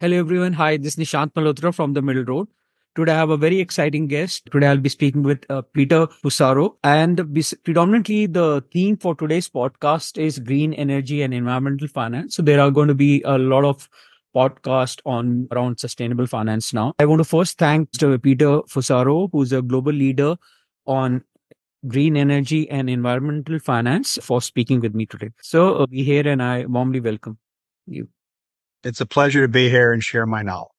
Hello, everyone. Hi, this is Nishant Malhotra from the Middle Road. Today, I have a very exciting guest. Today, I'll be speaking with uh, Peter Fusaro. And predominantly, the theme for today's podcast is green energy and environmental finance. So, there are going to be a lot of podcast on around sustainable finance now. I want to first thank Mr. Peter Fusaro, who's a global leader on green energy and environmental finance for speaking with me today. So, uh, be here and I warmly welcome you. It's a pleasure to be here and share my knowledge.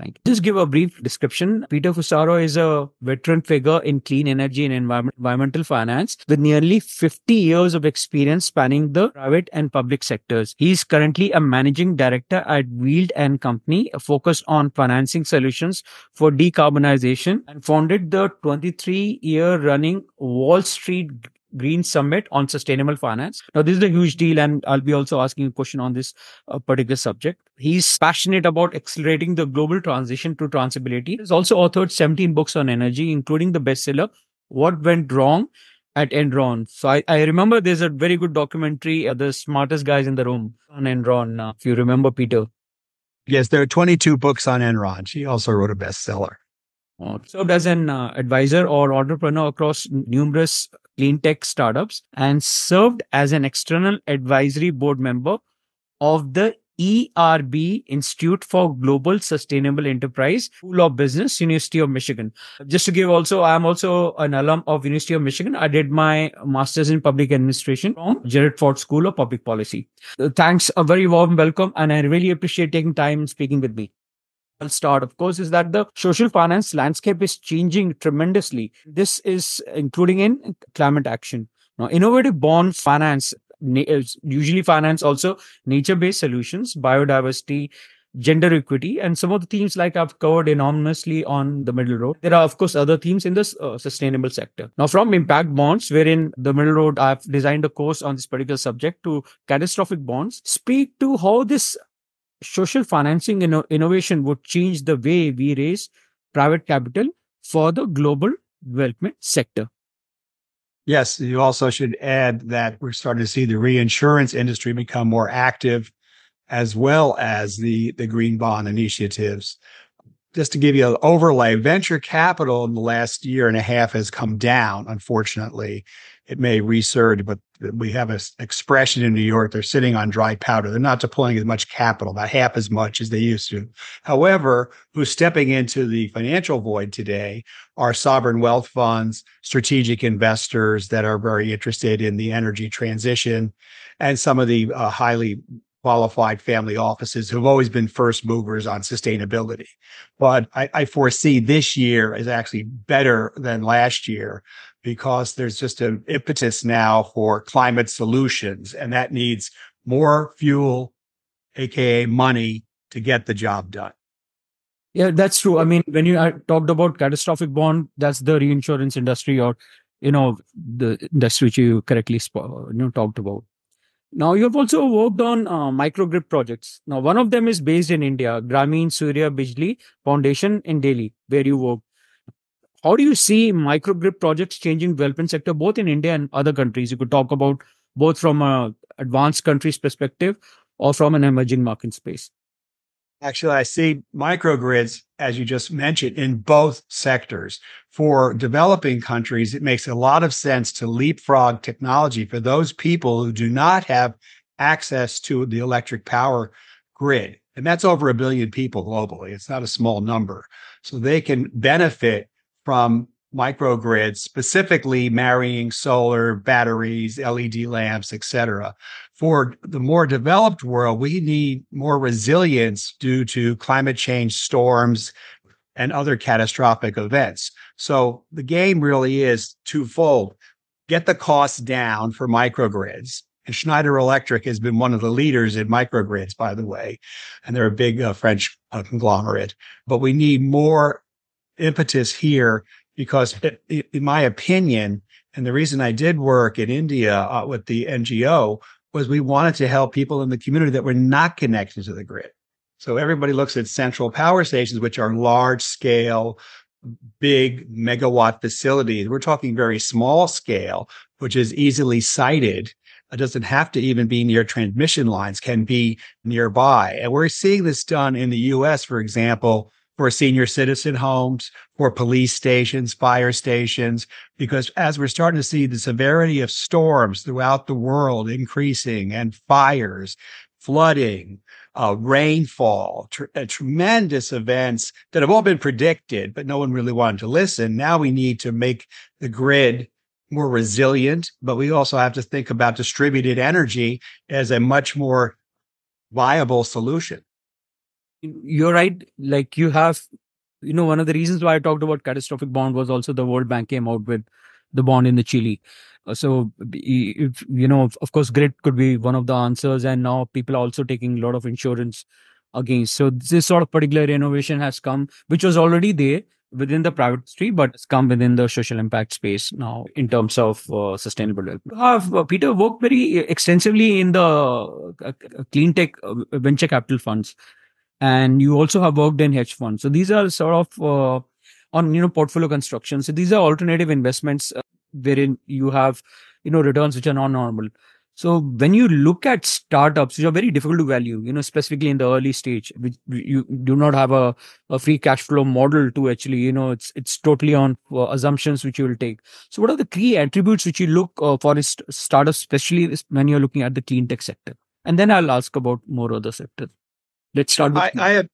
Thank you. Just give a brief description. Peter Fusaro is a veteran figure in clean energy and environment, environmental finance with nearly 50 years of experience spanning the private and public sectors. He is currently a managing director at Wield and Company, focused on financing solutions for decarbonization and founded the 23 year running Wall Street Green Summit on Sustainable Finance. Now, this is a huge deal, and I'll be also asking a question on this uh, particular subject. He's passionate about accelerating the global transition to transferability. He's also authored 17 books on energy, including the bestseller What Went Wrong at Enron. So I, I remember there's a very good documentary, uh, The Smartest Guys in the Room on Enron, uh, if you remember, Peter. Yes, there are 22 books on Enron. She also wrote a bestseller. served as an uh, advisor or entrepreneur across numerous clean tech startups and served as an external advisory board member of the ERB Institute for Global Sustainable Enterprise School of Business, University of Michigan. Just to give also, I'm also an alum of University of Michigan. I did my master's in public administration from Gerald Ford School of Public Policy. Thanks, a very warm welcome, and I really appreciate taking time speaking with me. I'll start, of course, is that the social finance landscape is changing tremendously. This is including in climate action. Now, innovative bond finance usually finance also nature-based solutions, biodiversity, gender equity, and some of the themes like I've covered enormously on the middle road. There are, of course, other themes in this uh, sustainable sector. Now, from impact bonds, wherein the middle road, I've designed a course on this particular subject to catastrophic bonds, speak to how this social financing inno- innovation would change the way we raise private capital for the global development sector. Yes, you also should add that we're starting to see the reinsurance industry become more active as well as the, the green bond initiatives. Just to give you an overlay, venture capital in the last year and a half has come down, unfortunately it may resurge, but we have an expression in New York. They're sitting on dry powder. They're not deploying as much capital, about half as much as they used to. However, who's stepping into the financial void today are sovereign wealth funds, strategic investors that are very interested in the energy transition, and some of the uh, highly qualified family offices who've always been first movers on sustainability. But I, I, foresee this year is actually better than last year because there's just an impetus now for climate solutions and that needs more fuel, aka money to get the job done. Yeah, that's true. I mean, when you talked about catastrophic bond, that's the reinsurance industry or, you know, the industry which you correctly you know, talked about. Now, you've also worked on uh, microgrid projects. Now, one of them is based in India, Grameen Surya Bijli Foundation in Delhi, where you work. How do you see microgrid projects changing development sector both in India and other countries? You could talk about both from a advanced countries perspective or from an emerging market space. Actually, I see microgrids, as you just mentioned, in both sectors. For developing countries, it makes a lot of sense to leapfrog technology for those people who do not have access to the electric power grid. And that's over a billion people globally. It's not a small number. So they can benefit from microgrids, specifically marrying solar, batteries, LED lamps, etc. For the more developed world, we need more resilience due to climate change, storms, and other catastrophic events. So the game really is twofold. Get the costs down for microgrids. And Schneider Electric has been one of the leaders in microgrids, by the way, and they're a big uh, French uh, conglomerate. But we need more impetus here because it, it, in my opinion, and the reason I did work in India uh, with the NGO was we wanted to help people in the community that were not connected to the grid. So everybody looks at central power stations, which are large scale, big megawatt facilities. We're talking very small scale, which is easily sited It doesn't have to even be near transmission lines, can be nearby. And we're seeing this done in the US, for example, for senior citizen homes, for police stations, fire stations, because as we're starting to see the severity of storms throughout the world increasing and fires, flooding, uh, rainfall, tr- uh, tremendous events that have all been predicted, but no one really wanted to listen. Now we need to make the grid more resilient, but we also have to think about distributed energy as a much more viable solution you're right. Like you have, you know, one of the reasons why I talked about catastrophic bond was also the World Bank came out with the bond in the Chile. Uh, so, you know, of course, grid could be one of the answers. And now people are also taking a lot of insurance against. So this sort of particular innovation has come, which was already there within the private street, but it's come within the social impact space now in terms of uh, sustainable development. Have uh, Peter worked very extensively in the uh, clean tech uh, venture capital funds and you also have worked in hedge funds. So these are sort of uh, on you know portfolio construction. So these are alternative investments uh, wherein you have you know returns which are non normal. So when you look at startups, which are very difficult to value, you know, specifically in the early stage, which you do not have a, a free cash flow model to actually, you know, it's it's totally on uh, assumptions which you will take. So what are the key attributes which you look uh, for startups, especially when you're looking at the clean tech sector? And then I'll ask about more other sectors. Let's start with I, I have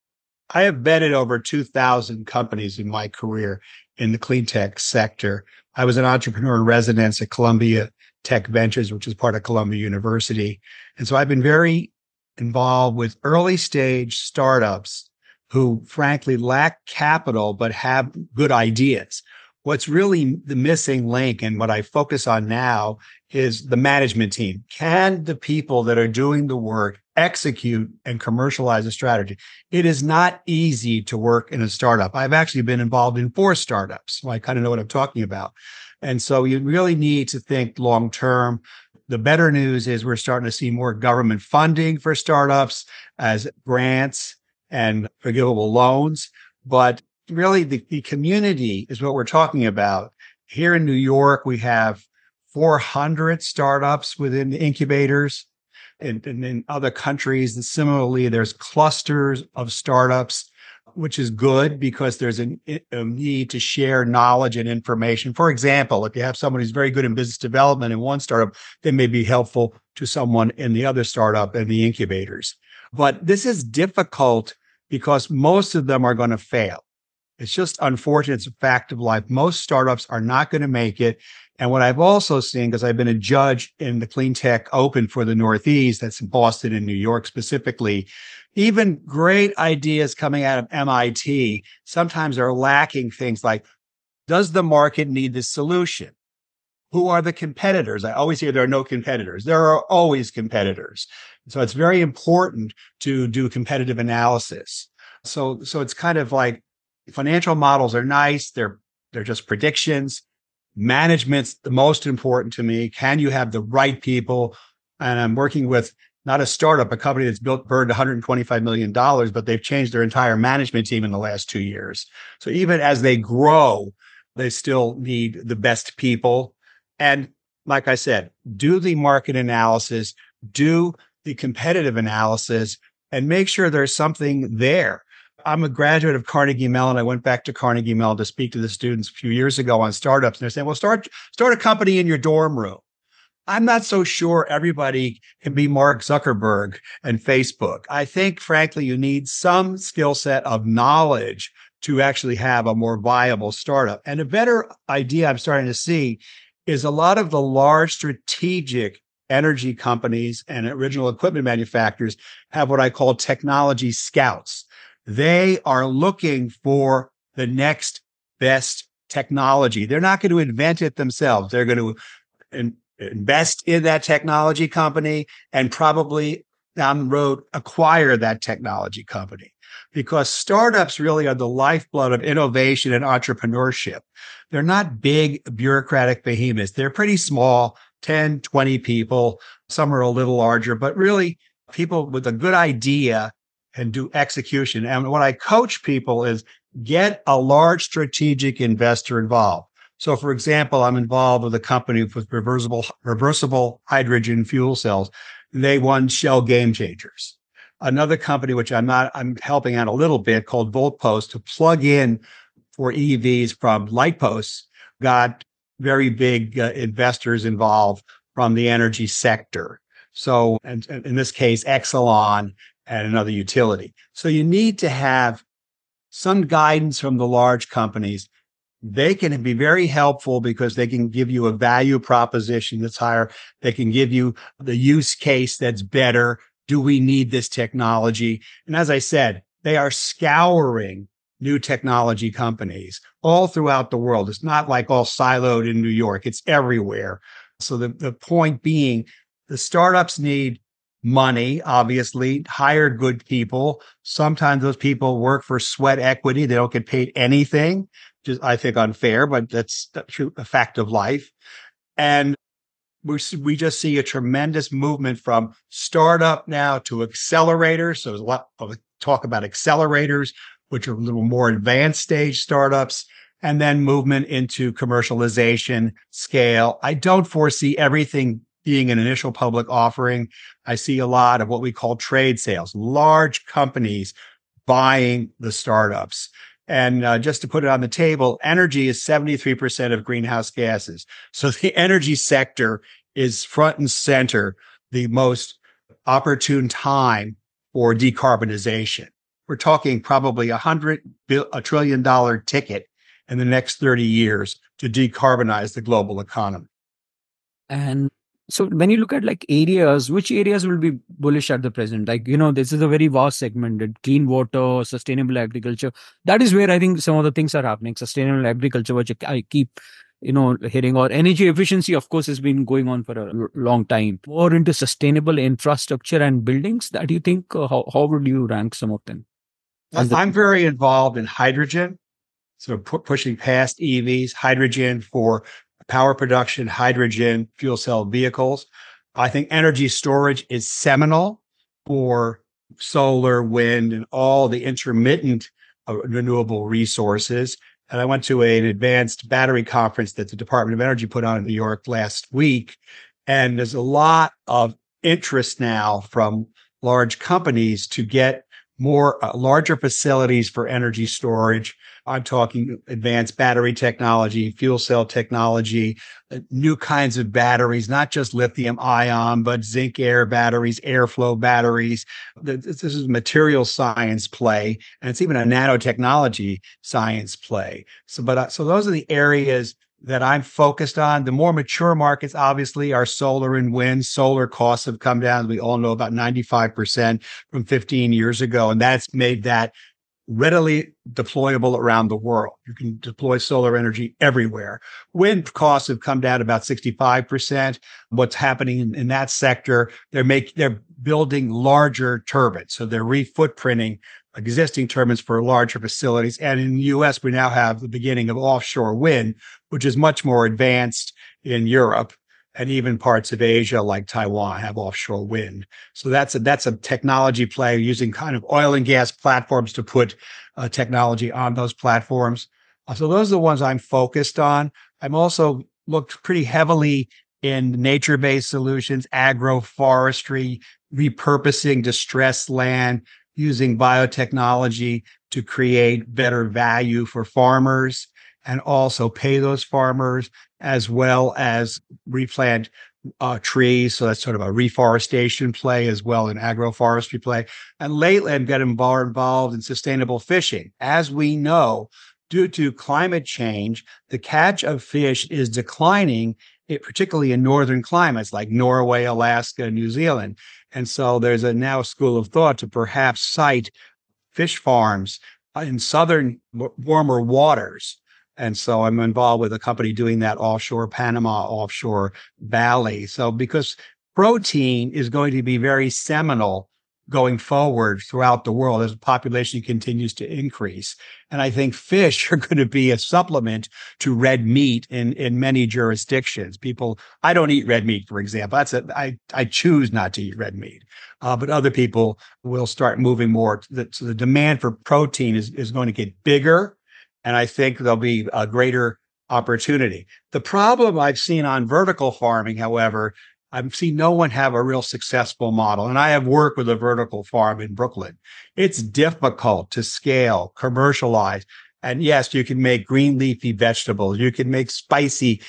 I have vetted over 2,000 companies in my career in the clean tech sector. I was an entrepreneur in residence at Columbia Tech Ventures, which is part of Columbia University. And so I've been very involved with early stage startups who frankly lack capital, but have good ideas. What's really the missing link and what I focus on now is the management team. Can the people that are doing the work execute and commercialize a strategy? It is not easy to work in a startup. I've actually been involved in four startups, so I kind of know what I'm talking about. And so you really need to think long term. The better news is we're starting to see more government funding for startups as grants and forgivable loans. But really the, the community is what we're talking about. Here in New York, we have 400 startups within the incubators. And, and in other countries, and similarly, there's clusters of startups, which is good because there's an, a need to share knowledge and information. For example, if you have someone who's very good in business development in one startup, they may be helpful to someone in the other startup and the incubators. But this is difficult because most of them are going to fail. It's just unfortunate. It's a fact of life. Most startups are not going to make it. And what I've also seen, because I've been a judge in the Clean Tech Open for the Northeast, that's in Boston and New York specifically, even great ideas coming out of MIT sometimes are lacking things like, does the market need this solution? Who are the competitors? I always hear there are no competitors. There are always competitors. So it's very important to do competitive analysis. So, so it's kind of like financial models are nice. They're, they're just predictions. Management's the most important to me. Can you have the right people? And I'm working with not a startup, a company that's built, burned $125 million, but they've changed their entire management team in the last two years. So even as they grow, they still need the best people. And like I said, do the market analysis, do the competitive analysis, and make sure there's something there. I'm a graduate of Carnegie Mellon. I went back to Carnegie Mellon to speak to the students a few years ago on startups. And they're saying, well, start, start a company in your dorm room. I'm not so sure everybody can be Mark Zuckerberg and Facebook. I think, frankly, you need some skill set of knowledge to actually have a more viable startup. And a better idea I'm starting to see is a lot of the large strategic energy companies and original equipment manufacturers have what I call technology scouts. They are looking for the next best technology. They're not going to invent it themselves. They're going to in, invest in that technology company and probably down the road acquire that technology company because startups really are the lifeblood of innovation and entrepreneurship. They're not big bureaucratic behemoths. They're pretty small, 10, 20 people. Some are a little larger, but really people with a good idea and do execution. And what I coach people is get a large strategic investor involved. So, for example, I'm involved with a company with reversible, reversible hydrogen fuel cells. They won Shell Game Changers. Another company, which I'm not, I'm helping out a little bit called Voltpost to plug in for EVs from light posts, got very big uh, investors involved from the energy sector. So, and, and in this case, Exelon and another utility. So you need to have some guidance from the large companies. They can be very helpful because they can give you a value proposition that's higher. They can give you the use case that's better. Do we need this technology? And as I said, they are scouring new technology companies all throughout the world. It's not like all siloed in New York. It's everywhere. So the, the point being the startups need money, obviously, hire good people. Sometimes those people work for sweat equity. They don't get paid anything, which is, I think, unfair, but that's a fact of life. And we, we just see a tremendous movement from startup now to accelerators. So there's a lot of talk about accelerators, which are a little more advanced stage startups, and then movement into commercialization scale. I don't foresee everything being an initial public offering, I see a lot of what we call trade sales, large companies buying the startups. And uh, just to put it on the table, energy is 73% of greenhouse gases. So the energy sector is front and center, the most opportune time for decarbonization. We're talking probably a hundred a trillion dollar ticket in the next 30 years to decarbonize the global economy. And so when you look at like areas which areas will be bullish at the present? Like you know this is a very vast segment clean water sustainable agriculture. That is where i think some of the things are happening. Sustainable agriculture which i keep you know hearing or energy efficiency of course has been going on for a long time. More into sustainable infrastructure and buildings that you think uh, how, how would you rank some of them? I'm very involved in hydrogen so pu- pushing past evs hydrogen for power production, hydrogen, fuel cell vehicles. I think energy storage is seminal for solar, wind, and all the intermittent uh, renewable resources. And I went to a, an advanced battery conference that the Department of Energy put on in New York last week. And there's a lot of interest now from large companies to get more uh, larger facilities for energy storage I'm talking advanced battery technology, fuel cell technology, uh, new kinds of batteries, not just lithium ion, but zinc air batteries, airflow batteries. This is material science play, and it's even a nanotechnology science play. So, but uh, so those are the areas that I'm focused on. The more mature markets, obviously, are solar and wind. Solar costs have come down. We all know about 95% from 15 years ago. And that's made that readily deployable around the world. You can deploy solar energy everywhere. Wind costs have come down about 65%. What's happening in, in that sector, they're making, they're building larger turbines. So they're refootprinting existing turbines for larger facilities. And in the US, we now have the beginning of offshore wind, which is much more advanced in Europe and even parts of Asia like Taiwan have offshore wind. So that's a that's a technology play using kind of oil and gas platforms to put uh, technology on those platforms. Uh, so those are the ones I'm focused on. I'm also looked pretty heavily in nature-based solutions, agroforestry, repurposing distressed land, using biotechnology to create better value for farmers and also pay those farmers as well as replant uh, trees. So that's sort of a reforestation play as well, an agroforestry play. And lately, I've got involved in sustainable fishing. As we know, due to climate change, the catch of fish is declining, it, particularly in northern climates like Norway, Alaska, New Zealand. And so there's a now school of thought to perhaps site fish farms in southern warmer waters and so I'm involved with a company doing that offshore Panama, offshore Bali. So because protein is going to be very seminal going forward throughout the world as the population continues to increase. And I think fish are going to be a supplement to red meat in, in many jurisdictions. People, I don't eat red meat, for example. That's a, I, I choose not to eat red meat. Uh, but other people will start moving more. The, so the demand for protein is, is going to get bigger and I think there'll be a greater opportunity. The problem I've seen on vertical farming, however, I've seen no one have a real successful model. And I have worked with a vertical farm in Brooklyn. It's difficult to scale, commercialize. And yes, you can make green leafy vegetables. You can make spicy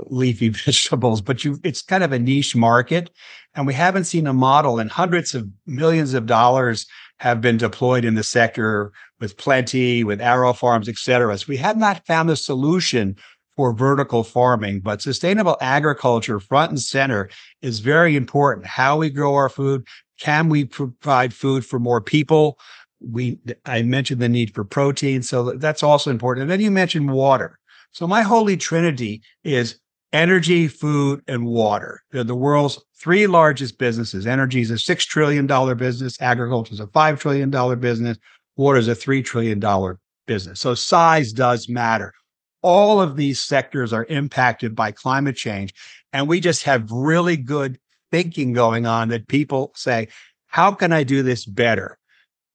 leafy vegetables, but you, it's kind of a niche market. And we haven't seen a model in hundreds of millions of dollars have been deployed in the sector with plenty, with AeroFarms, et cetera. So we have not found a solution for vertical farming, but sustainable agriculture front and center is very important. How we grow our food. Can we provide food for more people? We, I mentioned the need for protein. So that's also important. And then you mentioned water. So my holy trinity is energy, food, and water. They're the world's three largest businesses. Energy is a $6 trillion business. Agriculture is a $5 trillion business. Water is a $3 trillion business. So size does matter all of these sectors are impacted by climate change. And we just have really good thinking going on that people say, how can I do this better?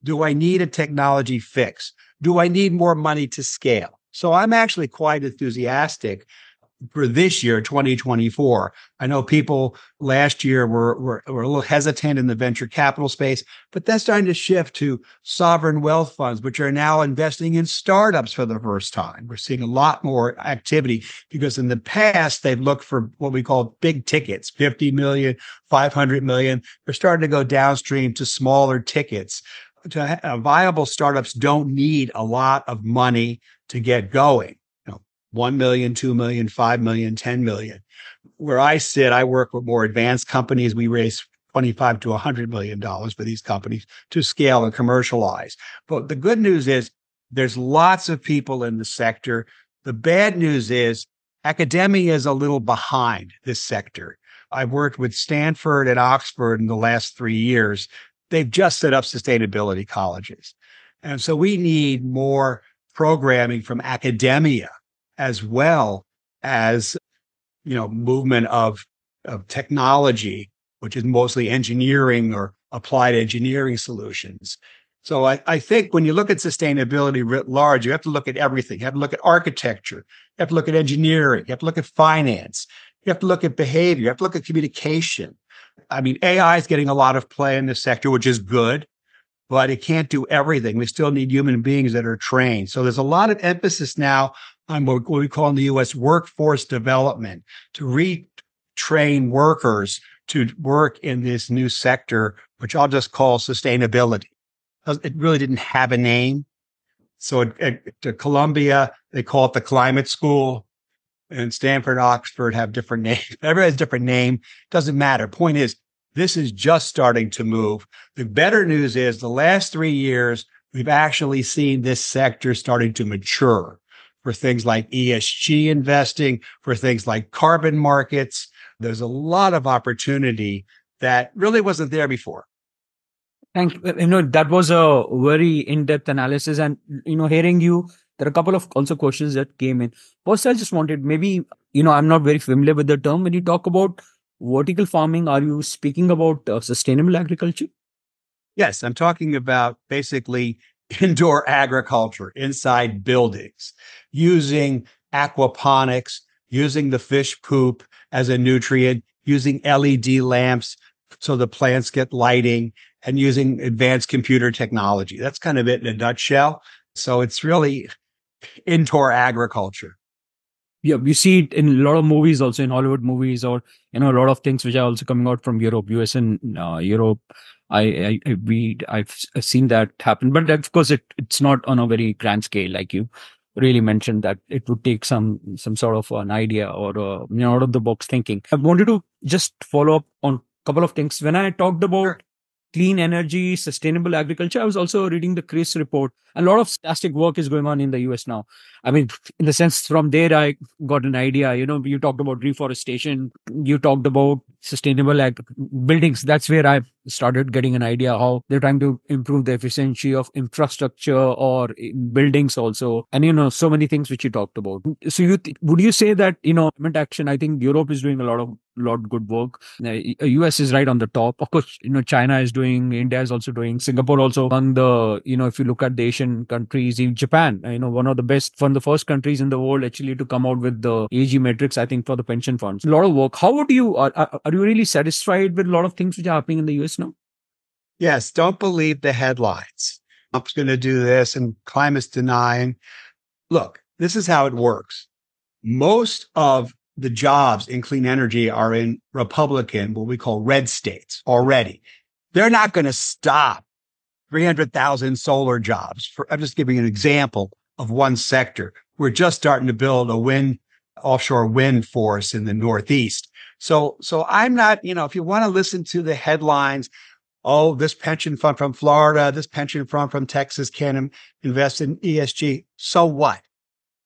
Do I need a technology fix? Do I need more money to scale? So I'm actually quite enthusiastic for this year, 2024. I know people last year were, were, were, a little hesitant in the venture capital space, but that's starting to shift to sovereign wealth funds, which are now investing in startups for the first time. We're seeing a lot more activity because in the past, they've looked for what we call big tickets, 50 million, 500 million. They're starting to go downstream to smaller tickets. To, uh, viable startups don't need a lot of money to get going 1 million, 2 million, 5 million, 10 million. Where I sit, I work with more advanced companies. We raise 25 to 100 million dollars for these companies to scale and commercialize. But the good news is there's lots of people in the sector. The bad news is academia is a little behind this sector. I've worked with Stanford and Oxford in the last three years. They've just set up sustainability colleges. And so we need more programming from academia as well as, you know, movement of, of technology, which is mostly engineering or applied engineering solutions. So I, I, think when you look at sustainability writ large, you have to look at everything. You have to look at architecture. You have to look at engineering. You have to look at finance. You have to look at behavior. You have to look at communication. I mean, AI is getting a lot of play in this sector, which is good, but it can't do everything. We still need human beings that are trained. So there's a lot of emphasis now on what we call in the US workforce development to retrain workers to work in this new sector, which I'll just call sustainability. Uh, it really didn't have a name. So at, Columbia, they call it the climate school and Stanford, Oxford have different names. Everybody has different name. Doesn't matter. Point is, this is just starting to move. The better news is the last three years, we've actually seen this sector starting to mature for things like ESG investing, for things like carbon markets. There's a lot of opportunity that really wasn't there before. Thank you. You know, that was a very in-depth analysis. And, you know, hearing you, there are a couple of also questions that came in. First, I just wanted maybe, you know, I'm not very familiar with the term. When you talk about vertical farming, are you speaking about uh, sustainable agriculture? Yes, I'm talking about basically indoor agriculture inside buildings using aquaponics, using the fish poop as a nutrient, using LED lamps so the plants get lighting and using advanced computer technology. That's kind of it in a nutshell. So it's really indoor agriculture. Yeah, you see it in a lot of movies, also in Hollywood movies, or you know, a lot of things which are also coming out from Europe, US, and uh, Europe. I, I, I we I've seen that happen, but of course it it's not on a very grand scale like you really mentioned that it would take some some sort of an idea or a, you know out of the box thinking. I wanted to just follow up on a couple of things. When I talked about clean energy, sustainable agriculture. I was also reading the CRIS report. A lot of fantastic work is going on in the US now. I mean, in the sense from there, I got an idea. You know, you talked about reforestation, you talked about sustainable ag- buildings. That's where I started getting an idea how they're trying to improve the efficiency of infrastructure or buildings also. And, you know, so many things which you talked about. So you, th- would you say that, you know, climate action, I think Europe is doing a lot of lot good work. US uh, is right on the top. Of course, you know, China is doing, India is also doing, Singapore also among the, you know, if you look at the Asian countries, in Japan, you know, one of the best, one of the first countries in the world actually to come out with the ESG metrics, I think, for the pension funds. A lot of work. How would you, are, are you really satisfied with a lot of things which are happening in the US now? Yes. Don't believe the headlines. Trump's going to do this and climate's denying. Look, this is how it works. Most of the jobs in clean energy are in Republican, what we call red states already. They're not going to stop 300,000 solar jobs. For, I'm just giving an example of one sector. We're just starting to build a wind, offshore wind force in the Northeast. So, so I'm not, you know, if you want to listen to the headlines, oh, this pension fund from Florida, this pension fund from Texas can invest in ESG. So what?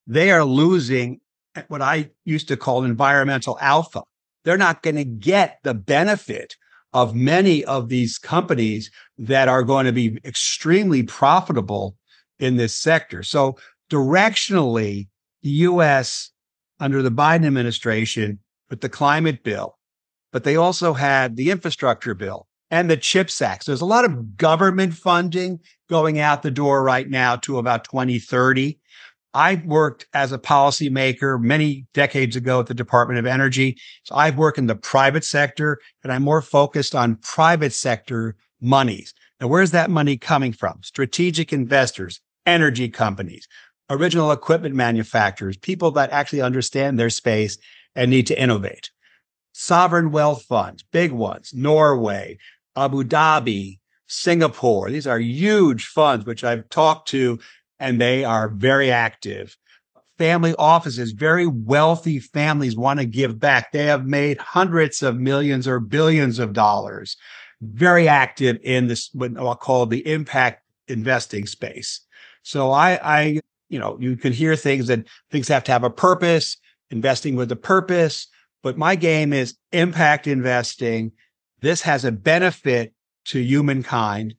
They are losing what I used to call environmental alpha. They're not going to get the benefit of many of these companies that are going to be extremely profitable in this sector. So directionally, the US under the Biden administration with the climate bill, but they also had the infrastructure bill and the CHIPS Act. So there's a lot of government funding going out the door right now to about 2030. I worked as a policymaker many decades ago at the Department of Energy. So I've worked in the private sector and I'm more focused on private sector monies. Now, where's that money coming from? Strategic investors, energy companies, original equipment manufacturers, people that actually understand their space and need to innovate. Sovereign wealth funds, big ones, Norway, Abu Dhabi, Singapore. These are huge funds, which I've talked to and they are very active. Family offices, very wealthy families want to give back. They have made hundreds of millions or billions of dollars. Very active in this, what I'll call the impact investing space. So I, I, you know, you can hear things that things have to have a purpose, investing with a purpose. But my game is impact investing. This has a benefit to humankind.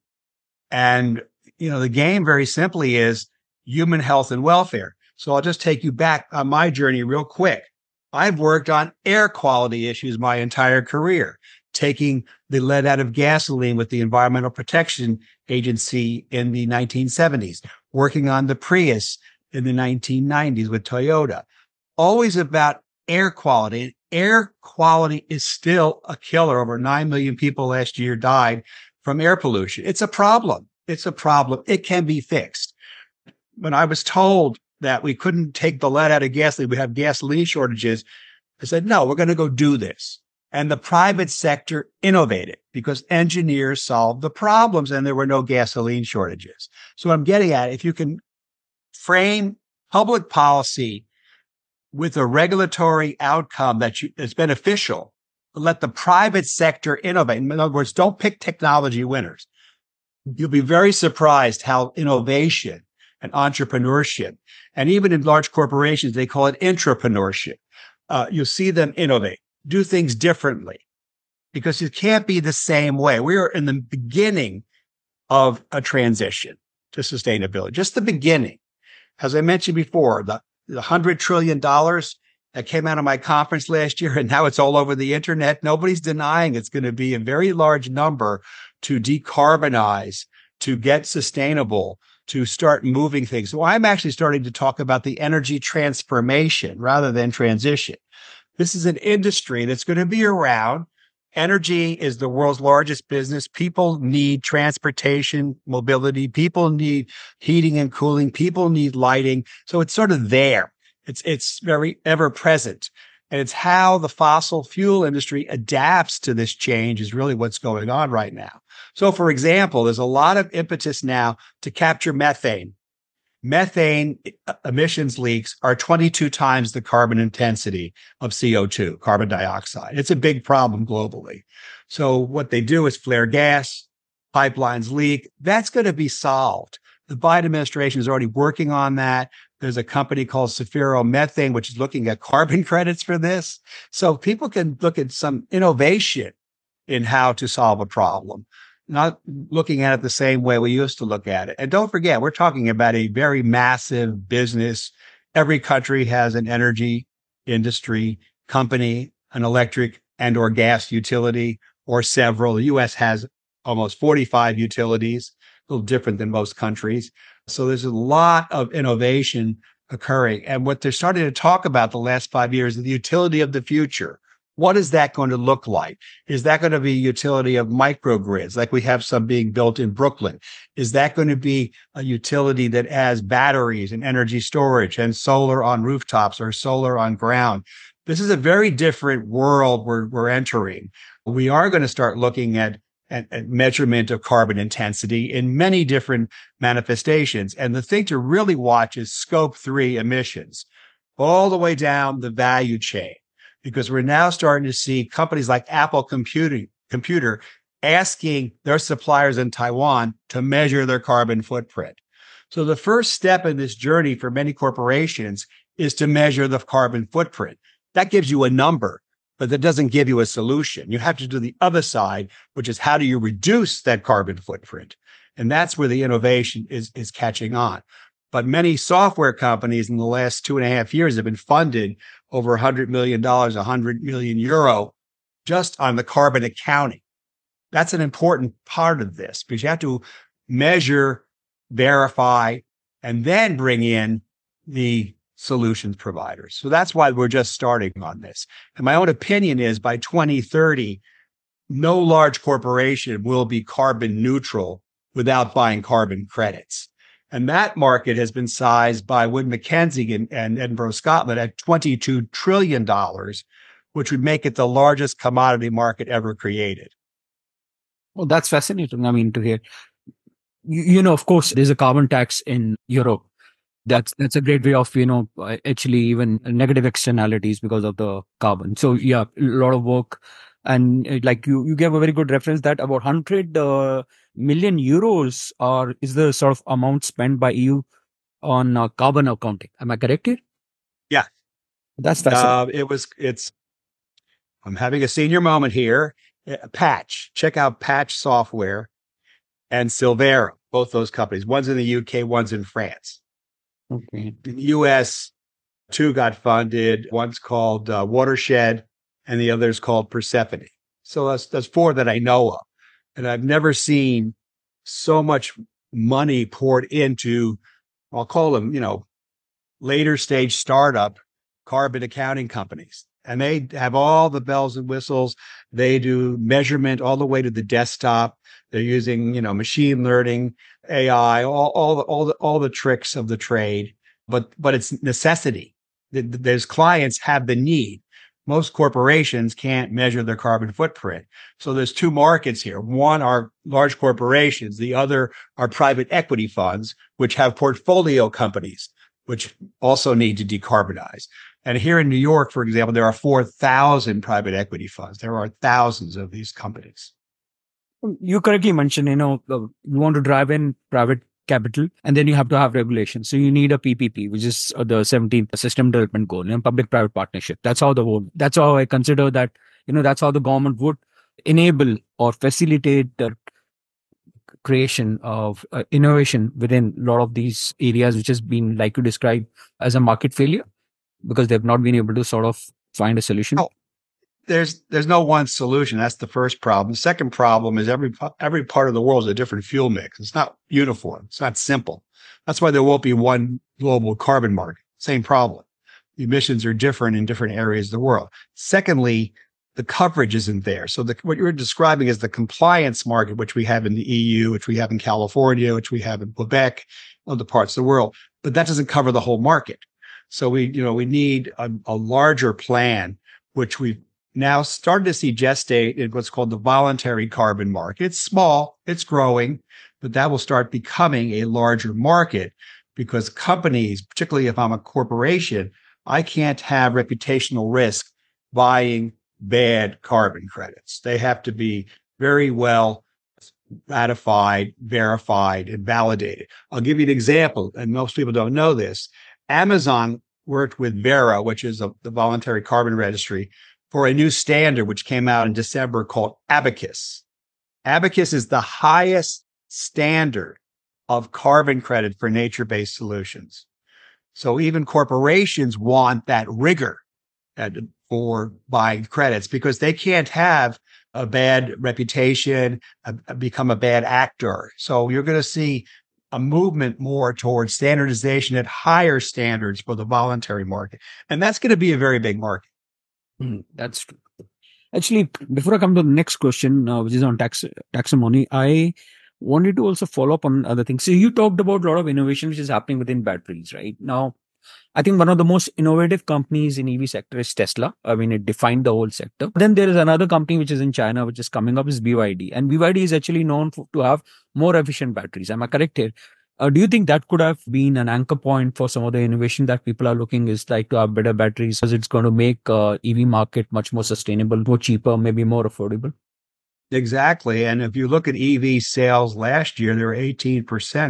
And, you know, the game very simply is human health and welfare. So I'll just take you back on my journey real quick. I've worked on air quality issues my entire career, taking the lead out of gasoline with the Environmental Protection Agency in the 1970s, working on the Prius in the 1990s with Toyota. Always about air quality. Air quality is still a killer. Over 9 million people last year died from air pollution. It's a problem. It's a problem. It can be fixed when I was told that we couldn't take the lead out of gasoline, we have gasoline shortages, I said, no, we're going to go do this. And the private sector innovated because engineers solved the problems and there were no gasoline shortages. So I'm getting at, if you can frame public policy with a regulatory outcome that you, that's beneficial, let the private sector innovate. In other words, don't pick technology winners. You'll be very surprised how innovation and entrepreneurship. And even in large corporations, they call it intrapreneurship. Uh, you'll see them innovate, do things differently because it can't be the same way. We are in the beginning of a transition to sustainability, just the beginning. As I mentioned before, the, the hundred trillion dollars that came out of my conference last year, and now it's all over the internet. Nobody's denying it's going to be a very large number to decarbonize, to get sustainable, to start moving things. So I'm actually starting to talk about the energy transformation rather than transition. This is an industry that's going to be around. Energy is the world's largest business. People need transportation, mobility. People need heating and cooling. People need lighting. So it's sort of there. It's, it's very ever present. And it's how the fossil fuel industry adapts to this change is really what's going on right now. So, for example, there's a lot of impetus now to capture methane. Methane emissions leaks are 22 times the carbon intensity of CO2, carbon dioxide. It's a big problem globally. So what they do is flare gas, pipelines leak. That's going to be solved. The Biden administration is already working on that. There's a company called Zefiro Methane, which is looking at carbon credits for this. So people can look at some innovation in how to solve a problem, not looking at it the same way we used to look at it. And don't forget, we're talking about a very massive business. Every country has an energy industry company, an electric and or gas utility or several. The US has almost 45 utilities, a little different than most countries. So there's a lot of innovation occurring. And what they're starting to talk about the last five years is the utility of the future. What is that going to look like? Is that going to be utility of microgrids, like we have some being built in Brooklyn? Is that going to be a utility that has batteries and energy storage and solar on rooftops or solar on ground? This is a very different world we're, we're entering. We are going to start looking at and, measurement of carbon intensity in many different manifestations. And the thing to really watch is scope three emissions all the way down the value chain, because we're now starting to see companies like Apple Computing, Computer asking their suppliers in Taiwan to measure their carbon footprint. So the first step in this journey for many corporations is to measure the carbon footprint. That gives you a number but that doesn't give you a solution. You have to do the other side, which is how do you reduce that carbon footprint? And that's where the innovation is, is catching on. But many software companies in the last two and a half years have been funded over $100 million, 100 million euro just on the carbon accounting. That's an important part of this because you have to measure, verify, and then bring in the solutions providers. So that's why we're just starting on this. And my own opinion is by 2030, no large corporation will be carbon neutral without buying carbon credits. And that market has been sized by Wood Mackenzie and, Edinburgh, Scotland at $22 trillion, which would make it the largest commodity market ever created. Well, that's fascinating. I mean, to hear. You, you know, of course, there's a carbon tax in Europe that's that's a great way of you know actually even negative externalities because of the carbon so yeah a lot of work and uh, like you you gave a very good reference that about 100 uh, million euros are is the sort of amount spent by eu on uh, carbon accounting. Am i correct here? Yeah. That's uh, it was it's i'm having a senior moment here. Uh, patch check out patch software and Sylvera both those companies. One's in the uk one's in france. Okay. In the US, two got funded. One's called uh, Watershed, and the other is called Persefoni. So that's that's four that I know of, and I've never seen so much money poured into. I'll call them, you know, later stage startup carbon accounting companies. And they have all the bells and whistles. They do measurement all the way to the desktop. They're using, you know, machine learning. AI, all all the, all the all the tricks of the trade, but but it's necessity. There's clients have the need. Most corporations can't measure their carbon footprint. So there's two markets here. One are large corporations. The other are private equity funds, which have portfolio companies, which also need to decarbonize. And here in New York, for example, there are 4,000 private equity funds. There are thousands of these companies you correctly mentioned, you know, you want to drive in private capital and then you have to have regulation. So you need a PPP, which is uh, the 17th system development goal, know, public private partnership. That's how the whole, that's how I consider that, you know, that's how the government would enable or facilitate the creation of uh, innovation within a lot of these areas, which has been like you describe as a market failure because they've not been able to sort of find a solution. Oh, there's there's no one solution. That's the first problem. The second problem is every every part of the world is a different fuel mix. It's not uniform. It's not simple. That's why there won't be one global carbon market. Same problem. The emissions are different in different areas of the world. Secondly, the coverage isn't there. So the, what you're describing is the compliance market, which we have in the EU, which we have in California, which we have in Quebec, other parts of the world, but that doesn't cover the whole market. So we, you know, we need a, a larger plan, which we've now started to see gestate in what's called the voluntary carbon market. It's small, it's growing, but that will start becoming a larger market because companies, particularly if I'm a corporation, I can't have reputational risk buying bad carbon credits. They have to be very well ratified, verified, and validated. I'll give you an example, and most people don't know this. Amazon worked with Verra, which is a, the voluntary carbon registry, for a new standard which came out in December called Abacus. Abacus is the highest standard of carbon credit for nature based solutions. So even corporations want that rigor for buying credits because they can't have a bad reputation, become a bad actor. So you're going to see a movement more towards standardization at higher standards for the voluntary market. And that's going to be a very big market. Mm, that's true. Actually, before I come to the next question, uh, which is on tax taxonomy, I wanted to also follow up on other things. So you talked about a lot of innovation which is happening within batteries, right? Now, I think one of the most innovative companies in EV sector is Tesla. I mean, it defined the whole sector. Then there is another company which is in China, which is coming up is BYD. And BYD is actually known for, to have more efficient batteries. Am I correct here? Uh, do you think that could have been an anchor point for some of the innovation that people are looking is like to have better batteries because it's going to make uh, EV market much more sustainable, more cheaper, maybe more affordable? Exactly. And if you look at EV sales last year, they were 18%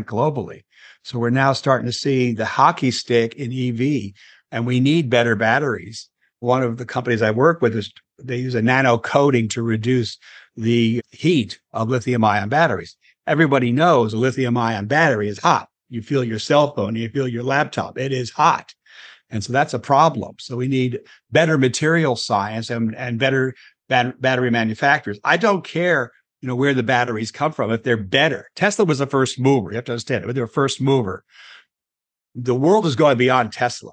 globally. So we're now starting to see the hockey stick in EV and we need better batteries. One of the companies I work with is they use a nano coating to reduce the heat of lithium ion batteries. Everybody knows a lithium ion battery is hot. You feel your cell phone, you feel your laptop. It is hot. And so that's a problem. So we need better material science and, and better bat- battery manufacturers. I don't care you know, where the batteries come from, if they're better. Tesla was the first mover. You have to understand it. They're first mover. The world is going beyond Tesla.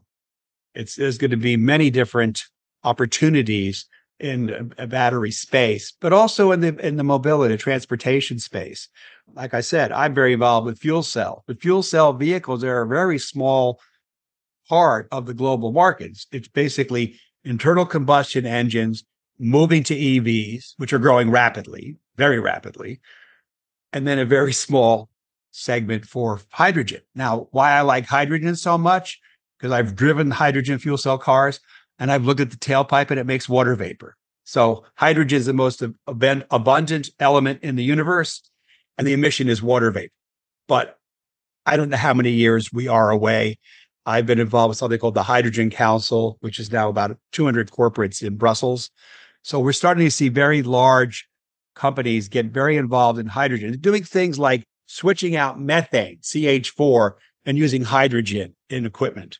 It's, there's going to be many different opportunities in a battery space, but also in the, in the mobility, transportation space. Like I said, I'm very involved with fuel cell, but fuel cell vehicles are a very small part of the global markets. It's basically internal combustion engines moving to EVs, which are growing rapidly, very rapidly, and then a very small segment for hydrogen. Now, why I like hydrogen so much? Because I've driven hydrogen fuel cell cars and I've looked at the tailpipe and it makes water vapor. So hydrogen is the most ab- abundant element in the universe and the emission is water vapor. But I don't know how many years we are away. I've been involved with something called the Hydrogen Council, which is now about 200 corporates in Brussels. So we're starting to see very large companies get very involved in hydrogen, doing things like switching out methane, CH4, and using hydrogen in equipment.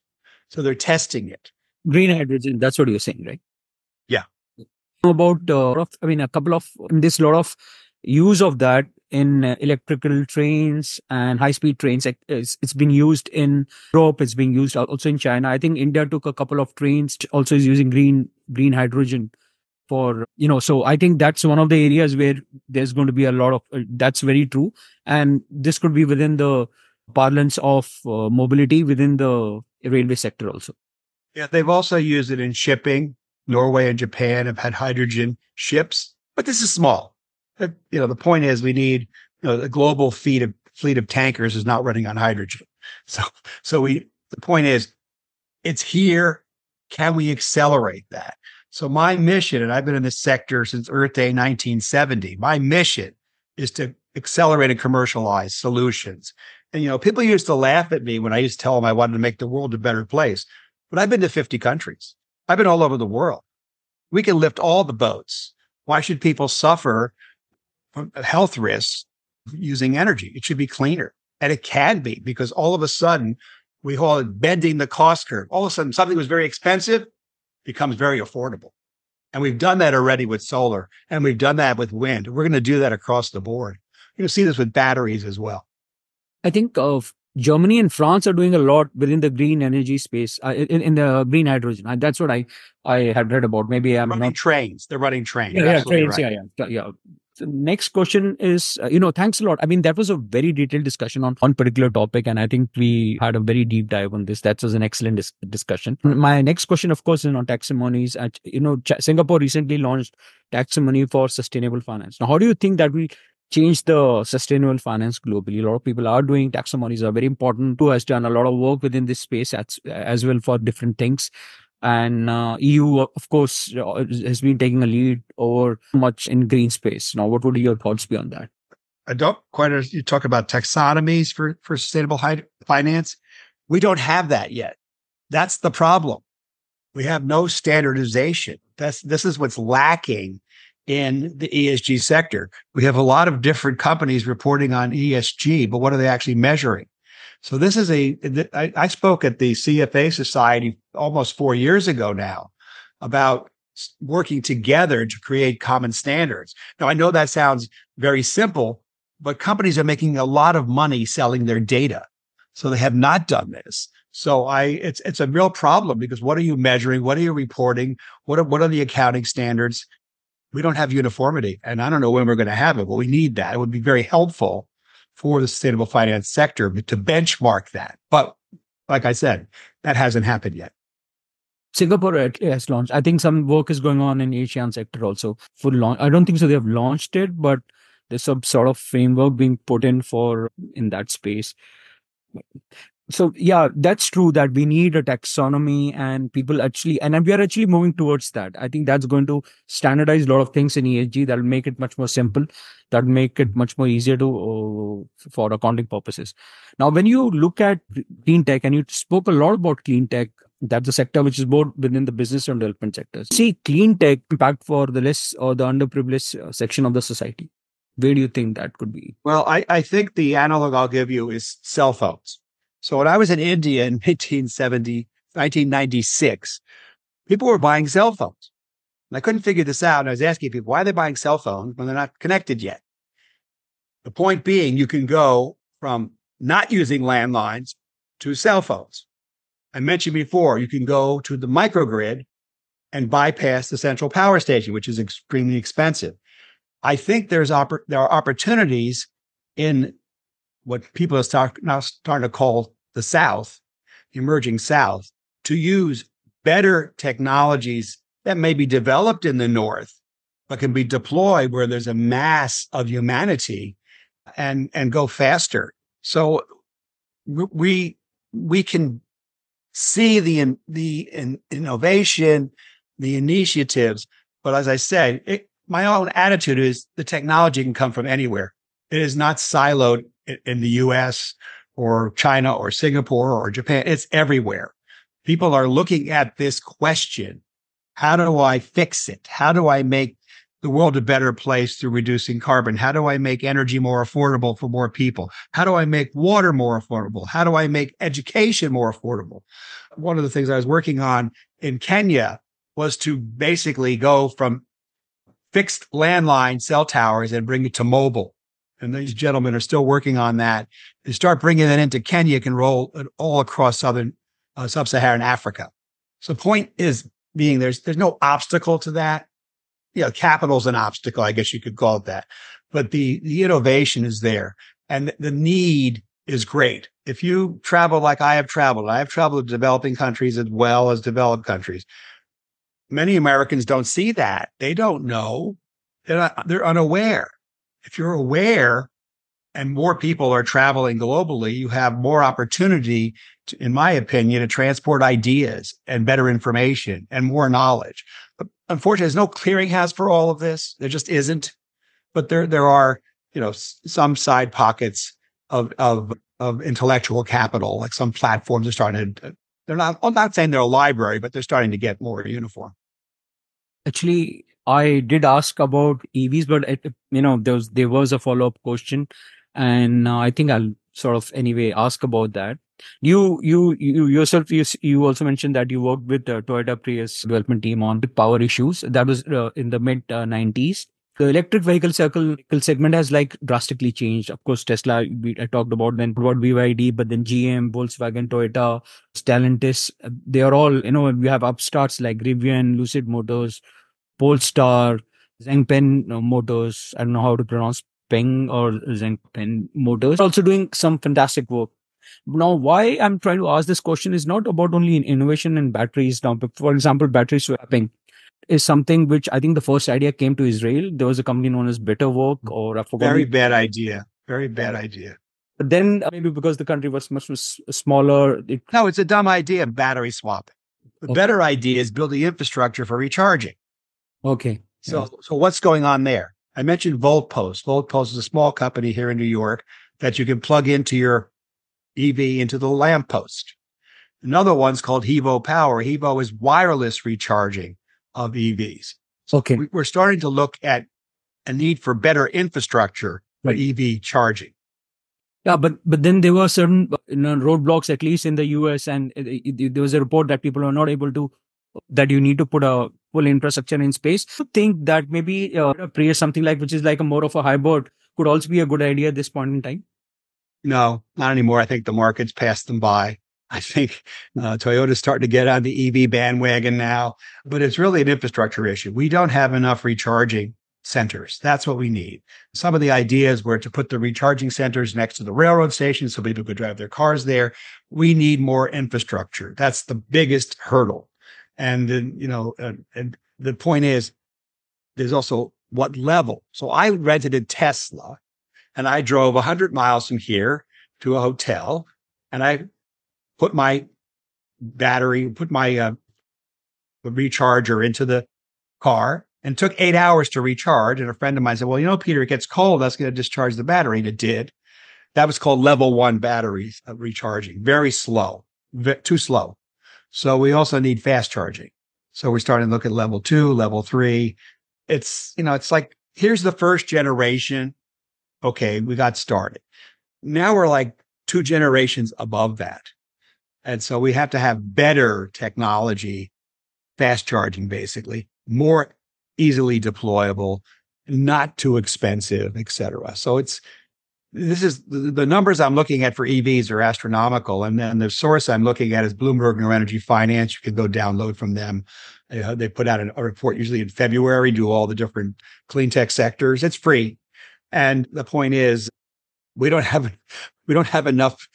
So they're testing it. Green hydrogen, that's what you're saying, right? Yeah. About, uh, I mean, a couple of, this lot of use of that in uh, electrical trains and high speed trains. It's, it's been used in Europe. It's being used also in China. I think India took a couple of trains, also is using green, green hydrogen for you know so i think that's one of the areas where there's going to be a lot of uh, that's very true and this could be within the parlance of uh, mobility within the railway sector also yeah they've also used it in shipping. Norway and japan have had hydrogen ships but this is small. Uh, you know the point is we need you know the global fleet of fleet of tankers is not running on hydrogen. So so we the point is it's here. Can we accelerate that? So my mission, and I've been in this sector since Earth Day 1970, my mission is to accelerate and commercialize solutions. And, you know, people used to laugh at me when I used to tell them I wanted to make the world a better place, but I've been to 50 countries. I've been all over the world. We can lift all the boats. Why should people suffer from health risks using energy? It should be cleaner. And it can be because all of a sudden we call it bending the cost curve. All of a sudden something was very expensive becomes very affordable. And we've done that already with solar and we've done that with wind. We're going to do that across the board. You're going to see this with batteries as well. I think of Germany and France are doing a lot within the green energy space uh, in, in, the green hydrogen. Uh, that's what I I had read about. Maybe I'm running not... trains. They're running trains. Yeah, yeah trains. Right. Yeah, yeah, yeah next question is, uh, you know, thanks a lot. I mean, that was a very detailed discussion on one particular topic, and I think we had a very deep dive on this. That was an excellent dis- discussion. My next question, of course, is on taxonomies. Uh, you know, Ch- Singapore recently launched taxonomy for sustainable finance. Now, how do you think that will change the sustainable finance globally? A lot of people are doing taxonomies are very important. Who has done a lot of work within this space as, as well for different things and uh, EU, of course, uh, has been taking a lead over much in green space. Now, what would your thoughts be on that? I don't quite. You talk about taxonomies for for sustainable finance. We don't have that yet. That's the problem. We have no standardization. That's this is what's lacking in the ESG sector. We have a lot of different companies reporting on ESG, but what are they actually measuring? So this is a. I, spoke at the CFA Society almost four years ago now about working together to create common standards. Now, I know that sounds very simple, but companies are making a lot of money selling their data. So they have not done this. So I, it's, it's a real problem because what are you measuring? What are you reporting? What are, what are the accounting standards? We don't have uniformity and I don't know when we're going to have it, but we need that. It would be very helpful for the sustainable finance sector to benchmark that. But like I said, that hasn't happened yet. Singapore has launched. I think some work is going on in Asian sector also for launch. I don't think so. They have launched it, but there's some sort of framework being put in for in that space so yeah that's true that we need a taxonomy and people actually and we are actually moving towards that. I think that's going to standardize a lot of things in esg that'll make it much more simple that'll make it much more easier to uh, for accounting purposes. Now when you look at clean tech and you spoke a lot about clean tech that's a sector which is more within the business and development sectors. See clean tech impact for the less or the underprivileged uh, section of the society. Where do you think that could be? Well I, I think the analog i'll give you is cell phones so when I was in India in 1970, 1996, people were buying cell phones. And I couldn't figure this out. And I was asking people, why are they buying cell phones when they're not connected yet? The point being, you can go from not using landlines to cell phones. I mentioned before, you can go to the microgrid and bypass the central power station, which is extremely expensive. I think there's oppor- there are opportunities in what people are start, now starting to call the South, emerging South, to use better technologies that may be developed in the North, but can be deployed where there's a mass of humanity and, and go faster. So we, we can see the, the innovation, the initiatives. But as I said, it, my own attitude is the technology can come from anywhere. It is not siloed in the US or China or Singapore or Japan. It's everywhere. People are looking at this question. How do I fix it? How do I make the world a better place through reducing carbon? How do I make energy more affordable for more people? How do I make water more affordable? How do I make education more affordable? One of the things I was working on in Kenya was to basically go from fixed landline cell towers and bring it to mobile and these gentlemen are still working on that. They start bringing that into Kenya, can roll it all across southern uh, sub-Saharan Africa. So point is being there's there's no obstacle to that. You know, capital's an obstacle, I guess you could call it that. But the the innovation is there, and the need is great. If you travel like I have traveled, I have traveled to developing countries as well as developed countries. Many Americans don't see that. They don't know. They're not, they're unaware if you're aware and more people are traveling globally, you have more opportunity, to, in my opinion, to transport ideas and better information and more knowledge. But unfortunately, there's no clearinghouse for all of this. There just isn't. But there, there are, you know, some side pockets of, of, of intellectual capital, like some platforms are starting to, they're not, I'm not saying they're a library, but they're starting to get more uniform. Actually, I did ask about EVs, but it, you know, there was there was a follow up question, and uh, I think I'll sort of anyway ask about that. You you you yourself you you also mentioned that you worked with uh, Toyota Prius development team on power issues. That was uh, in the mid uh, nineties. the electric vehicle circle segment has like drastically changed. Of course, Tesla, we I talked about then about BYD, but then GM, Volkswagen, Toyota, Stellantis, they are all, you know, we have upstarts like Rivian, Lucid Motors, Polestar, Zhengpen uh, Motors. I don't know how to pronounce Peng or Zhengpen Motors. Also doing some fantastic work. Now, why I'm trying to ask this question is not about only innovation in batteries. Now, for example, battery swapping is something which I think the first idea came to Israel. There was a company known as BetterWork, or I forgot. Very bad idea. Very bad idea. But then uh, maybe because the country was much smaller. It... No, it's a dumb idea. Battery swapping. The okay. better idea is building infrastructure for recharging. Okay. So, yeah. so what's going on there? I mentioned Voltpost. Voltpost is a small company here in New York that you can plug into your EV into the lamppost. Another one's called Hevo Power. Hevo is wireless recharging of EVs. Okay. We- We're starting to look at a need for better infrastructure for Right. EV charging. Yeah, but but then there were certain you know, roadblocks, at least in the US, and uh, it, it- there was a report that people are not able to that you need to put a full infrastructure in space. I think that maybe uh, a Prius, something like which is like a more of a hybrid, could also be a good idea at this point in time. No, not anymore. I think the market's passed them by. I think uh, Toyota's starting to get on the EV bandwagon now, but it's really an infrastructure issue. We don't have enough recharging centers. That's what we need. Some of the ideas were to put the recharging centers next to the railroad stations so people could drive their cars there. We need more infrastructure. That's the biggest hurdle. And then, you know, uh, and the point is, there's also what level. So I rented a Tesla and I drove 100 miles from here to a hotel and I put my battery, put my uh, recharger into the car and took eight hours to recharge. And a friend of mine said, Well, you know, Peter, it gets cold. That's going to discharge the battery. And it did. That was called level one batteries of recharging. Very slow, ve- too slow. So we also need fast charging. So we're starting to look at level two, level three. It's, you know, it's like, here's the first generation. Okay. We got started. Now we're like two generations above that. And so we have to have better technology, fast charging, basically, more easily deployable, not too expensive, et cetera. So it's, this is the, numbers I'm looking at for EVs are astronomical. And then the source I'm looking at is Bloomberg New Energy Finance. You can go download from them. Uh, they put out an, a report usually in February, do all the different clean tech sectors. It's free. And the point is, we don't have, we don't have enough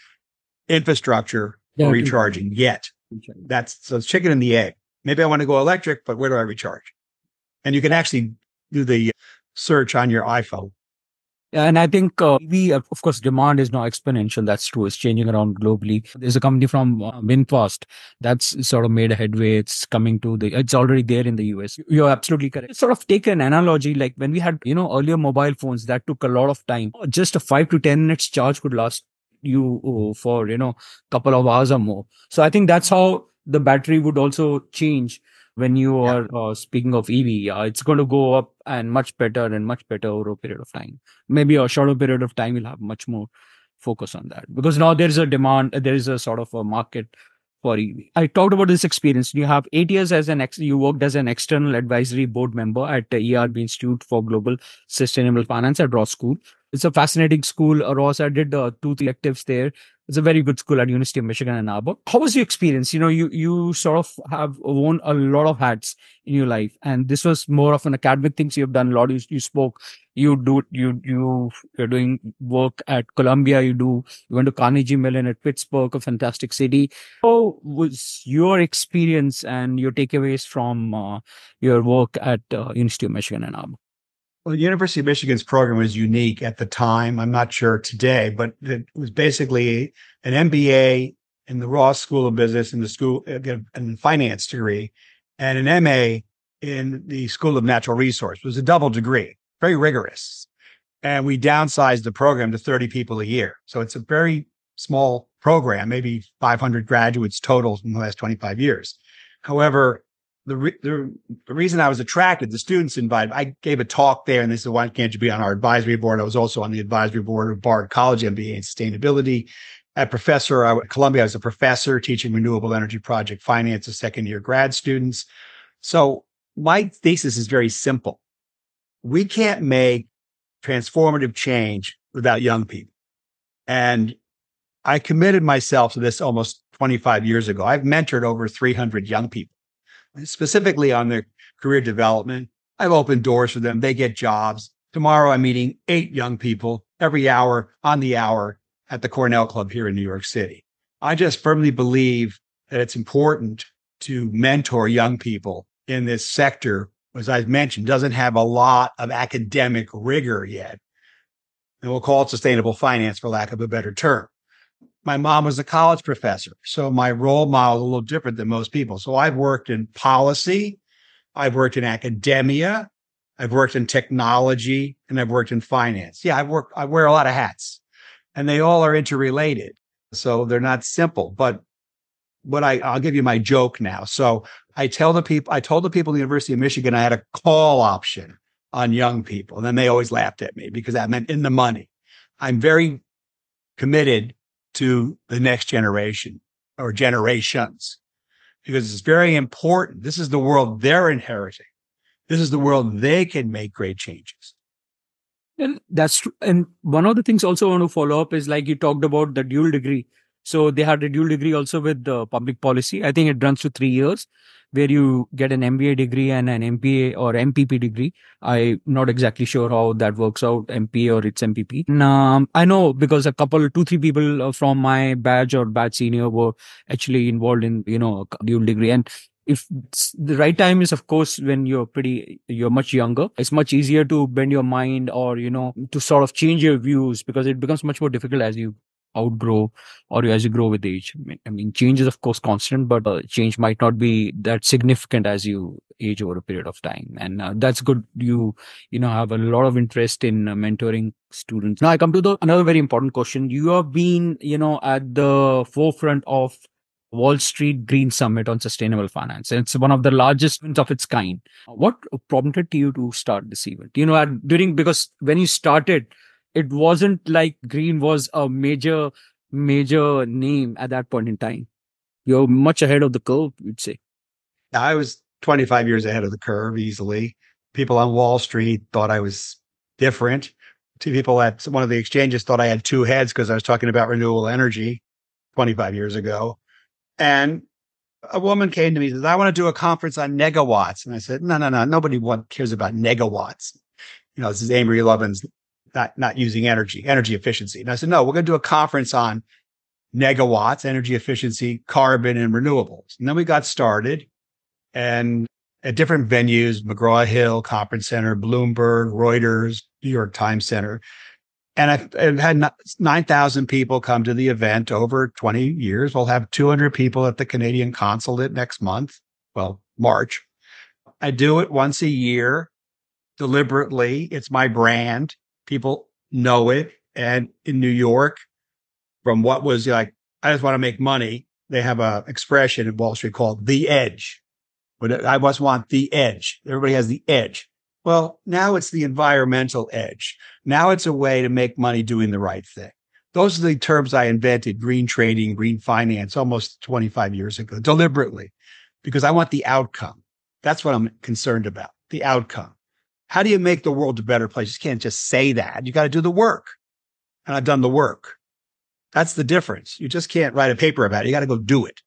infrastructure Yeah, for recharging yet. That's so it's chicken and the egg. Maybe I want to go electric, but where do I recharge? And you can actually do the search on your iPhone. And I think uh, EV, uh, of course, demand is now exponential. That's true. It's changing around globally. There's a company from uh, VinFast that's sort of made a headway. It's coming to the, it's already there in the US. You're absolutely correct. Sort of take an analogy like when we had, you know, earlier mobile phones that took a lot of time. Just a five to 10 minutes charge could last you uh, for, you know, couple of hours or more. So I think that's how the battery would also change when you Yeah. are uh, speaking of EV. Uh, it's going to go up and much better and much better over a period of time maybe a shorter period of time you'll have much more focus on that because now there's a demand there is a sort of a market for EV. I talked about this experience. You have eight years as an ex, you worked as an external advisory board member at the Erb Institute for Global Sustainable Finance at Ross School. It's a fascinating school. Ross, I did uh, two electives there. It's a very good school at University of Michigan Ann Arbor. How was your experience? You know, you you sort of have worn a lot of hats in your life, and this was more of an academic things you've done. A lot. You, you spoke. You do. You you you're doing work at Columbia. You do. You went to Carnegie Mellon at Pittsburgh, a fantastic city. How was your experience and your takeaways from uh, your work at uh, University of Michigan Ann Arbor? Well, University of Michigan's program was unique at the time. I'm not sure today, but it was basically an MBA in the Ross School of Business and the school uh, and finance degree, and an MA in the School of Natural Resource. It was a double degree, very rigorous. And we downsized the program to 30 people a year. So it's a very small program, maybe 500 graduates total in the last 25 years. However, the, re- the the reason I was attracted, the students invited, I gave a talk there and they said, why can't you be on our advisory board? I was also on the advisory board of Bard College MBA in sustainability. At professor at Columbia, I was a professor teaching renewable energy project finance to second year grad students. So my thesis is very simple. We can't make transformative change without young people. And I committed myself to this almost 25 years ago. I've mentored over 300 young people specifically on their career development. I've opened doors for them. They get jobs. Tomorrow I'm meeting eight young people every hour on the hour at the Cornell Club here in New York City. I just firmly believe that it's important to mentor young people in this sector, as I've mentioned, doesn't have a lot of academic rigor yet. And we'll call it sustainable finance for lack of a better term my mom was a college professor. So my role model is a little different than most people. So I've worked in policy. I've worked in academia. I've worked in technology and I've worked in finance. Yeah, I've worked, I wear a lot of hats and they all are interrelated. So they're not simple, but what I, I'll give you my joke now. So I tell the people, I told the people at the University of Michigan I had a call option on young people. And then they always laughed at me because that meant in the money. I'm very committed to the next generation or generations because it's very important. This is the world they're inheriting. This is the world they can make great changes. And that's true. And one of the things also I want to follow up is like you talked about the dual degree. So they had a dual degree also with the public policy. I think it runs to three years where you get an MBA degree and an MPA or MPP degree. I'm not exactly sure how that works out, MPA or it's MPP. And, um, I know because a couple, two, three people uh, from my batch or batch senior were actually involved in, you know, dual degree. And if the right time is of course when you're pretty you're much younger it's much easier to bend your mind or you know to sort of change your views because it becomes much more difficult as you outgrow or you as you grow with age i mean, change is of course constant but uh, change might not be that significant as you age over a period of time and uh, that's good you you know have a lot of interest in uh, mentoring students now i come to the another very important question you have been you know at the forefront of Wall Street Green Summit on Sustainable Finance. It's one of the largest events of its kind. What prompted you to start this event? You know, during because when you started, it wasn't like green was a major, major name at that point in time. You're much ahead of the curve, you'd say. I was 25 years ahead of the curve easily. People on Wall Street thought I was different. Two people at one of the exchanges thought I had two heads because I was talking about renewable energy 25 years ago. And a woman came to me and says, I want to do a conference on negawatts. And I said, no, no, no, nobody cares about negawatts. You know, this is Amory Lovins not, not using energy, energy efficiency. And I said, no, we're going to do a conference on megawatts, energy efficiency, carbon and renewables. And then we got started and at different venues, McGraw-Hill Conference Center, Bloomberg, Reuters, New York Times Center. And I've, I've had 9,000 people come to the event over 20 years. We'll have 200 people at the Canadian consulate next month. Well, March. I do it once a year deliberately. It's my brand. People know it. And in New York, from what was like, I just want to make money. They have a expression in Wall Street called the edge. But I just want the edge. Everybody has the edge. Well, now it's the environmental edge. Now it's a way to make money doing the right thing. Those are the terms I invented green trading, green finance almost 25 years ago, deliberately, because I want the outcome. That's what I'm concerned about the outcome. How do you make the world a better place? You can't just say that. You got to do the work. And I've done the work. That's the difference. You just can't write a paper about it. You got to go do it.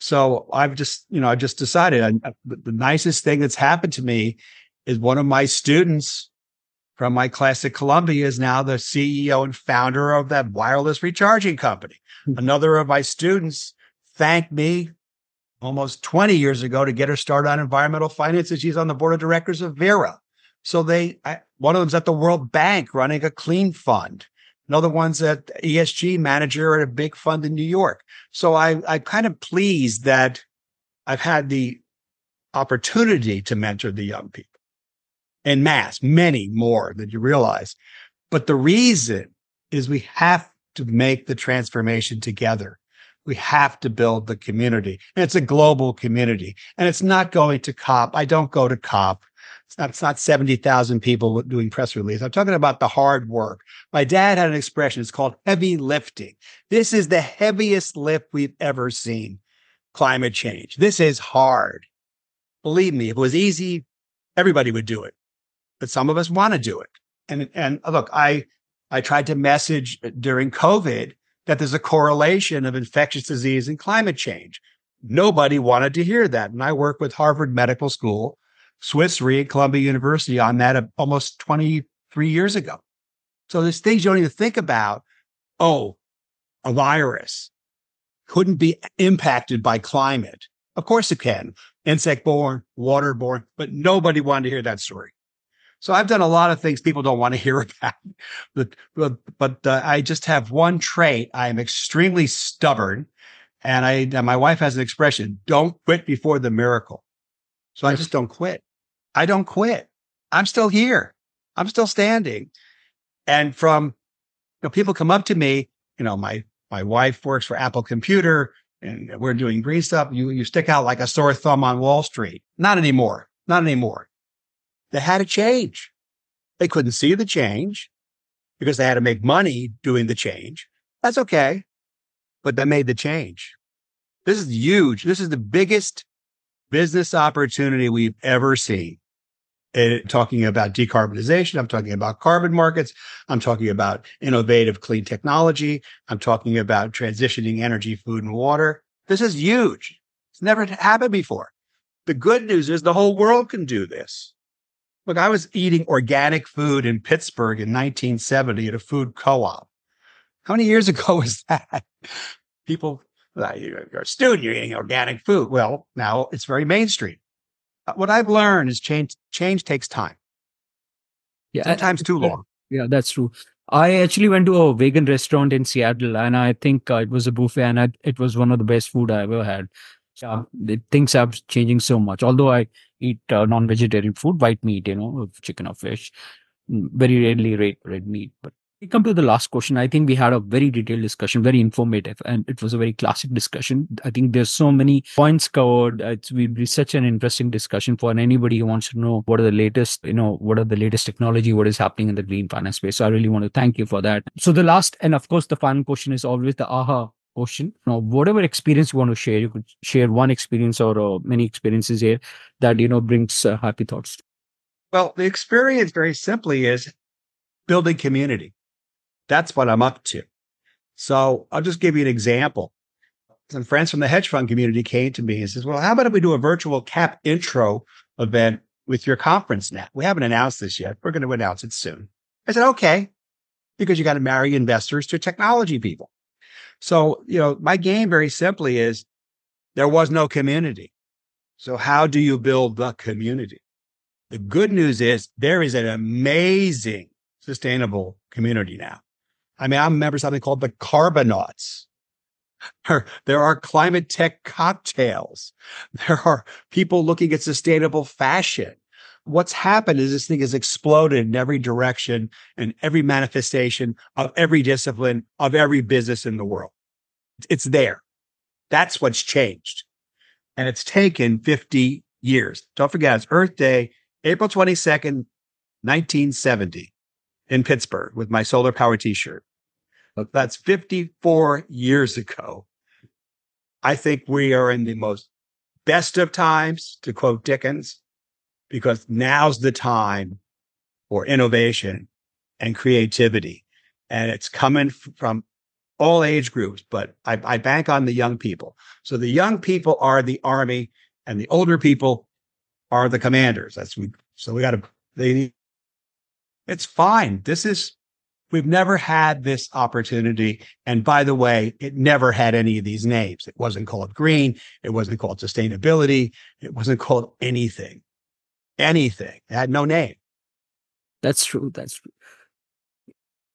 So I've just, you know, I've just decided I, the nicest thing that's happened to me is one of my students from my class at Columbia is now the CEO and founder of that wireless recharging company. Hmm. Another of my students thanked me almost 20 years ago to get her started on environmental finance. And she's on the board of directors of Verra. So they, I, one of them's at the World Bank running a clean fund. Another one's at ESG manager at a big fund in New York. So I, I'm kind of pleased that I've had the opportunity to mentor the young people in mass, many more than you realize. But the reason is we have to make the transformation together. We have to build the community. And it's a global community. And it's not going to COP. I don't go to COP. It's not, it's not 70,000 people doing press release. I'm talking about the hard work. My dad had an expression. It's called heavy lifting. This is the heaviest lift we've ever seen. Climate change. This is hard. Believe me, if it was easy, everybody would do it but some of us want to do it. And, and look, I, I tried to message during COVID that there's a correlation of infectious disease and climate change. Nobody wanted to hear that. And I work with Harvard Medical School, Swiss Re, at Columbia University on that almost 23 years ago. So there's things you don't even think about. Oh, a virus couldn't be impacted by climate. Of course it can. Insect borne, water borne, but nobody wanted to hear that story. So I've done a lot of things people don't want to hear about, but but, but uh, I just have one trait. I am extremely stubborn, and I and my wife has an expression: "Don't quit before the miracle." So I just don't quit. I don't quit. I'm still here. I'm still standing. And from you know, people come up to me. You know, my my wife works for Apple Computer. and we're doing green stuff. You, you stick out like a sore thumb on Wall Street. Not anymore. Not anymore. They had to change. They couldn't see the change because they had to make money doing the change. That's okay. But they made the change. This is huge. This is the biggest business opportunity we've ever seen. Talking about decarbonization. I'm talking about carbon markets. I'm talking about innovative clean technology. I'm talking about transitioning energy, food, and water. This is huge. It's never happened before. The good news is the whole world can do this. Look, I was eating organic food in Pittsburgh in 1970 at a food co-op. How many years ago was that? People, you're a student, you're eating organic food. Well, now it's very mainstream. Uh, what I've learned is change change takes time. Yeah, sometimes too long. Yeah, that's true. I actually went to a vegan restaurant in Seattle, and I think uh, it was a buffet, and I, it was one of the best food I ever had. Yeah, the, things are changing so much. Although I eat uh, non-vegetarian food, white meat, you know, chicken or fish, mm, very rarely red red meat, but we come to the last question. I think we had a very detailed discussion, very informative, and it was a very classic discussion. I think there's so many points covered. It's will be such an interesting discussion for anybody who wants to know what are the latest, you know, what are the latest technology, what is happening in the green finance space. So I really want to thank you for that. So the last, and of course, the final question is always the aha question. Now, whatever experience you want to share, you could share one experience or uh, many experiences here that you know brings uh, happy thoughts. Well, the experience very simply is building community that's what I'm up to. So I'll just give you an example. Some friends from the hedge fund community came to me and says, well, how about if we do a virtual cap intro event with your conference net? We haven't announced this yet. We're going to announce it soon. I said, okay, because you got to marry investors to technology people. So, you know, my game very simply is there was no community. So how do you build the community? The good news is there is an amazing sustainable community now. I mean, I'm a member of something called the Carbonauts. There are climate tech cocktails. There are people looking at sustainable fashion. What's happened is this thing has exploded in every direction and every manifestation of every discipline of every business in the world. It's there. That's what's changed. And it's taken 50 years. Don't forget, it's Earth Day, April 22nd, 1970 in Pittsburgh with my solar power t-shirt. That's 54 years ago. I think we are in the most best of times, to quote Dickens, because now's the time for innovation and creativity. And it's coming from all age groups, but I, I bank on the young people. So the young people are the army and the older people are the commanders. That's we, so we got to, they, it's fine. This is We've never had this opportunity. And by the way, it never had any of these names. It wasn't called green. It wasn't called sustainability. It wasn't called anything, anything. It had no name. That's true. That's true.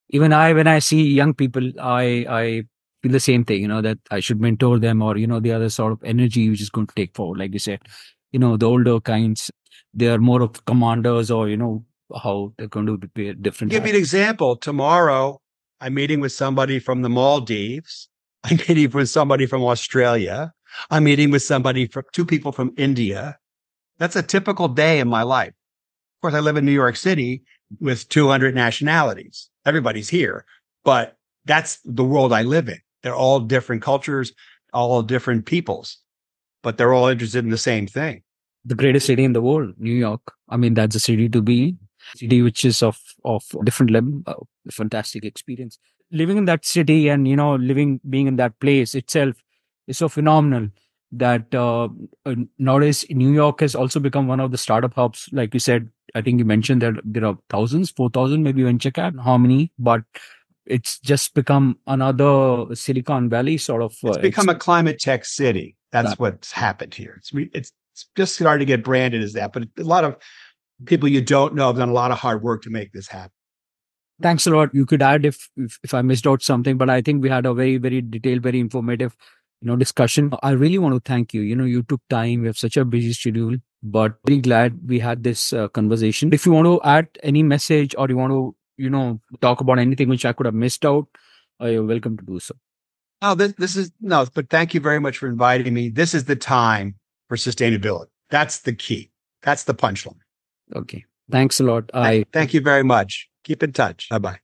Even I, when I see young people, I, I feel the same thing, you know, that I should mentor them or, you know, the other sort of energy which is going to take forward. Like you said, you know, the older kinds, they are more of commanders or, you know, how they're going to be different. Give me an example. Tomorrow, I'm meeting with somebody from the Maldives. I'm meeting with somebody from Australia. I'm meeting with somebody from two people from India. That's a typical day in my life. Of course, I live in New York City with 200 nationalities. Everybody's here, but that's the world I live in. They're all different cultures, all different peoples, but they're all interested in the same thing. The greatest city in the world, New York. I mean, that's a city to be city which is of of different level uh, fantastic experience. Living in that city and you know living being in that place itself is so phenomenal that uh, uh, nowadays new york has also become one of the startup hubs. Like you said i think you mentioned that there are thousands 4000 maybe venture cap how many but it's just become another silicon valley sort of uh, it's become a climate tech city. That's that. what's happened here. It's it's it's just starting to get branded as that but a lot of people you don't know have done a lot of hard work to make this happen. Thanks a lot. You could add if, if, if I missed out something, but I think we had a very very detailed, very informative, you know, discussion. I really want to thank you. You know, you took time. We have such a busy schedule, but very glad we had this uh, conversation. If you want to add any message or you want to, you know, talk about anything which I could have missed out, uh, you're welcome to do so. Oh, this, this is no, but thank you very much for inviting me. This is the time for sustainability. That's the key. That's the punchline. Okay. Thanks a lot. I thank you very much. Keep in touch. Bye bye.